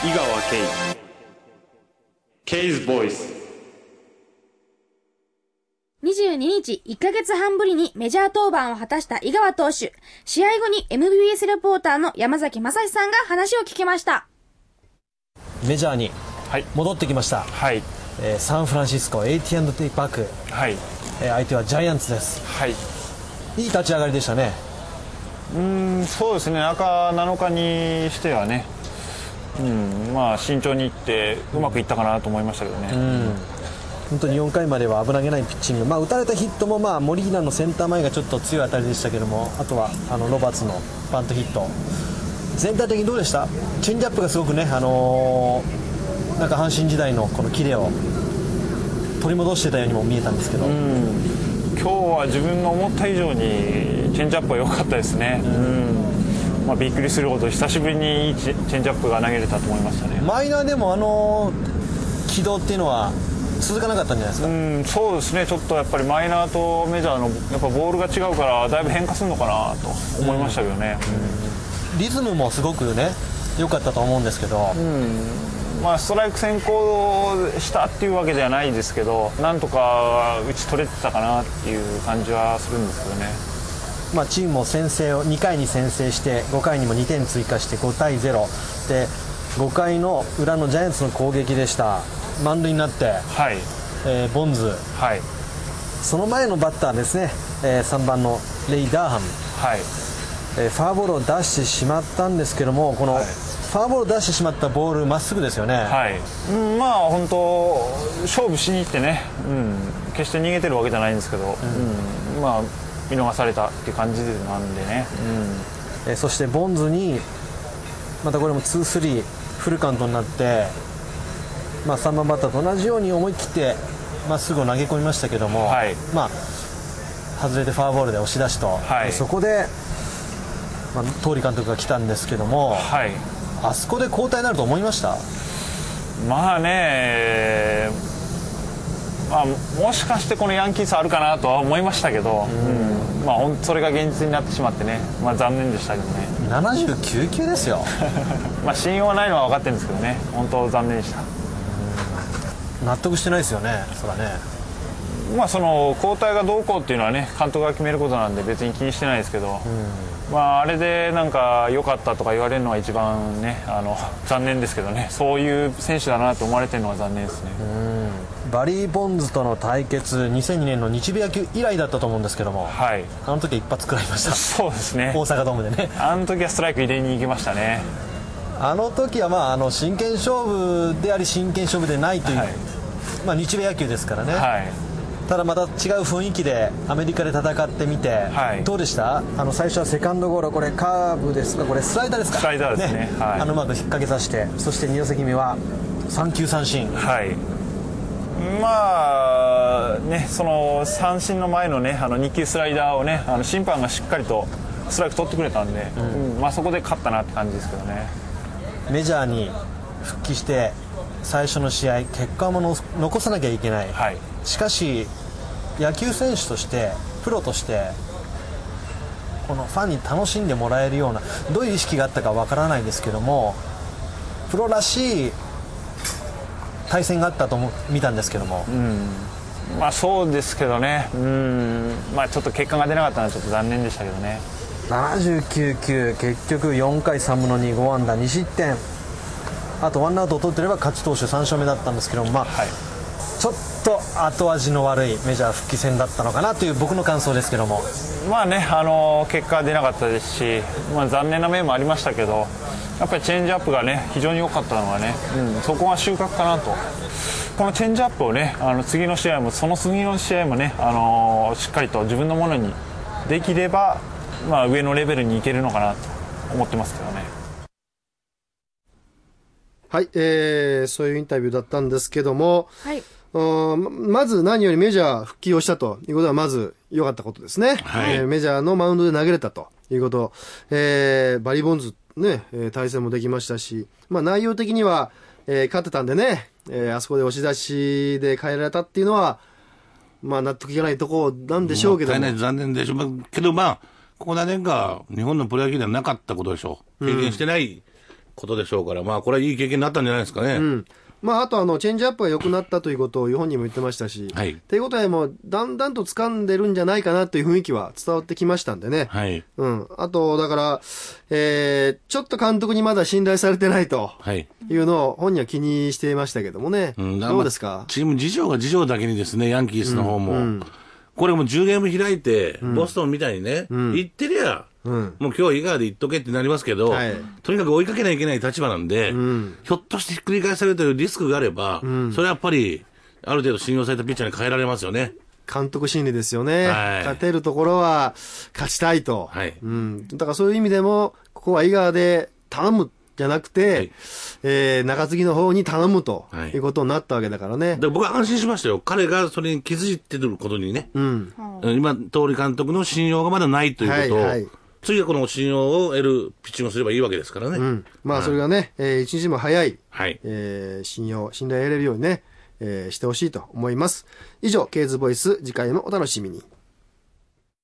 井川圭。ケイズボイス22日、1ヶ月半ぶりにメジャー登板を果たした井川投手。試合後に MBS レポーターの山崎正史さんが話を聞きました。メジャーにはい。戻ってきました、はい。えーサンフランシスコ AT&T パーク、はい。えー相手はジャイアンツです。はい。いい立ち上がりでしたね。うんそうですね。中7日にしてはねうんまあ慎重にいってうまくいったかなと思いましたけどね、本当に4回までは危なげないピッチング、まあ、打たれたヒットも、まあ、森平のセンター前がちょっと強い当たりでしたけどもあとはあのロバーツのバントヒット。全体的にどうでした？チェンジアップがすごくね、あのーなんか阪神時代のこのキレを取り戻してたようにも見えたんですけど、今日は自分の思った以上にチェンジアップは良かったですね、うんまあ、びっくりするほど久しぶりにいいチェンジアップが投げれたと思いましたね、マイナーでもあのー軌道っていうのは続かなかったんじゃないですか、うん、そうですね。ちょっとやっぱりマイナーとメジャーのやっぱボールが違うからだいぶ変化するのかなと思いましたけどね、リズムもすごくね良かったと思うんですけど、まあ、ストライク先行したっていうわけではないですけどなんとか打ち取れてたかなっていう感じはするんですけどねまあ、チームも先制を2回に先制して5回にも2点追加して5対0で5回の裏のジャイアンツの攻撃でした。満塁になって、はい。えーボンズ。はい。その前のバッターですね、え3番のレイ・ダーハム、はい。えーファーボールを出してしまったんですけどもこの、はい。ファーボールを出してしまったボールまっすぐですよね、はい、うん、まあ本当勝負しに行ってね、うん、決して逃げてるわけじゃないんですけど、うんまあ見逃されたって感じなんでね、えーそしてボンズにまたこれも2-3フルカウントになって、まあ、3番バッターと同じように思い切ってまっすぐを投げ込みましたけども、はい。まあ、外れてフォアボールで押し出しと、はい。でそこで、まあ、通監督が来たんですけども、はい。あそこで交代になると思いました？まあね、まあ、もしかしてこのヤンキースあるかなとは思いましたけど、うんまあ、それが現実になってしまってね、まあ、残念でしたけどね、79球ですよ。まあ信用はないのは分かってるんですけどね、本当残念でした。納得してないですよねそらねまあ、その交代がどうこうっていうのはね監督が決めることなんで別に気にしてないですけど、まあ、あれでなんか良かったとか言われるのは一番ねあの残念ですけどね。そういう選手だなと思われてるのは残念ですね、バリー・ボンズとの対決2002年の日米野球以来だったと思うんですけども、はい。あの時は一発食らいました。そうですね。大阪ドームでね。あの時はストライク入れに行きましたね。あの時はまああの真剣勝負であり真剣勝負でないという、はい。まあ、日米野球ですからね、はいただまた違う雰囲気でアメリカで戦ってみて、はい。どうでした？あの最初はセカンドゴロ。これカーブですか？これスライダーですか？スライダーですね。はい。あのうまく引っ掛けさせて。そして2打席目は三球三振。はい。まあねその三振の前のねあの2球スライダーをねあの審判がしっかりとストライク取ってくれたんで、うん。まあ、そこで勝ったなって感じですけどね。メジャーに復帰して最初の試合結果もの残さなきゃいけない、はい。しかし野球選手としてプロとしてこのファンに楽しんでもらえるようなどういう意識があったかわからないですけどもプロらしい対戦があったと思う見たんですけども、まあそうですけどね。うん。まあちょっと結果が出なかったのはちょっと残念でしたけどね。79球結局4回3分の2 5安打2失点。あとワンアウトを取ってれば勝ち投手3勝目だったんですけども、まあはいちょっと後味の悪いメジャー復帰戦だったのかなという僕の感想ですけどもまあねあの結果は出なかったですし、まあ、残念な面もありましたけどやっぱりチェンジアップがね非常に良かったのはね、うん、そこが収穫かなとこのチェンジアップをねあの次の試合もその次の試合もね、あのしっかりと自分のものにできれば、まあ、上のレベルにいけるのかなと思ってますけどね。はい、えー、そういうインタビューだったんですけども、はい。うんまず何よりメジャー復帰をしたということはまず良かったことですね。えーメジャーのマウンドで投げれたということ。えー、バリーボンズね、えー対戦もできましたし、まあ内容的には、えー勝ってたんでね、えーあそこで押し出しで変えられたっていうのは、まあ納得いかないとこなんでしょうけども。大変残念でしょうけど、まあ、ここ何年か日本のプロ野球ではなかったことでしょう。経験してないことでしょうから、まあ、これはいい経験になったんじゃないですかね。うん。まあ、あとあの、チェンジアップが良くなったということを本人も言ってましたし、はい手応えもだんだんと掴んでるんじゃないかなという雰囲気は伝わってきましたんでね。はい。うん。あと、だから、えー、ちょっと監督にまだ信頼されてないとはい。いうのを本人は気にしていましたけどもね。んどうですか？チーム事情が事情だけにですね、ヤンキースの方も。うんうんこれもう10ゲーム開いて、ボストンみたいにね、行ってりゃ、うんもう今日以外で行っとけってなりますけど、はいとにかく追いかけないといけない立場なんで、んひょっとしてひっくり返されるというリスクがあれば、それはやっぱり、ある程度信用されたピッチャーに変えられますよね。監督心理ですよね。はい勝てるところは勝ちたいと。はいうん。だからそういう意味でも、ここは井川で頼むじゃなくて、はいえー、中継ぎの方に頼むとはいいうことになったわけだからね。で僕は安心しましたよ。彼がそれに気づいてることにね。うん。今、通り監督の信用がまだないということを、はいはい次はこの信用を得るピッチングをすればいいわけですからね。うん。まあ、それがね、えー一日も早い、はい。えー信用、信頼を得れるようにね、えーしてほしいと思います。以上、ケーズボイス、次回もお楽しみに。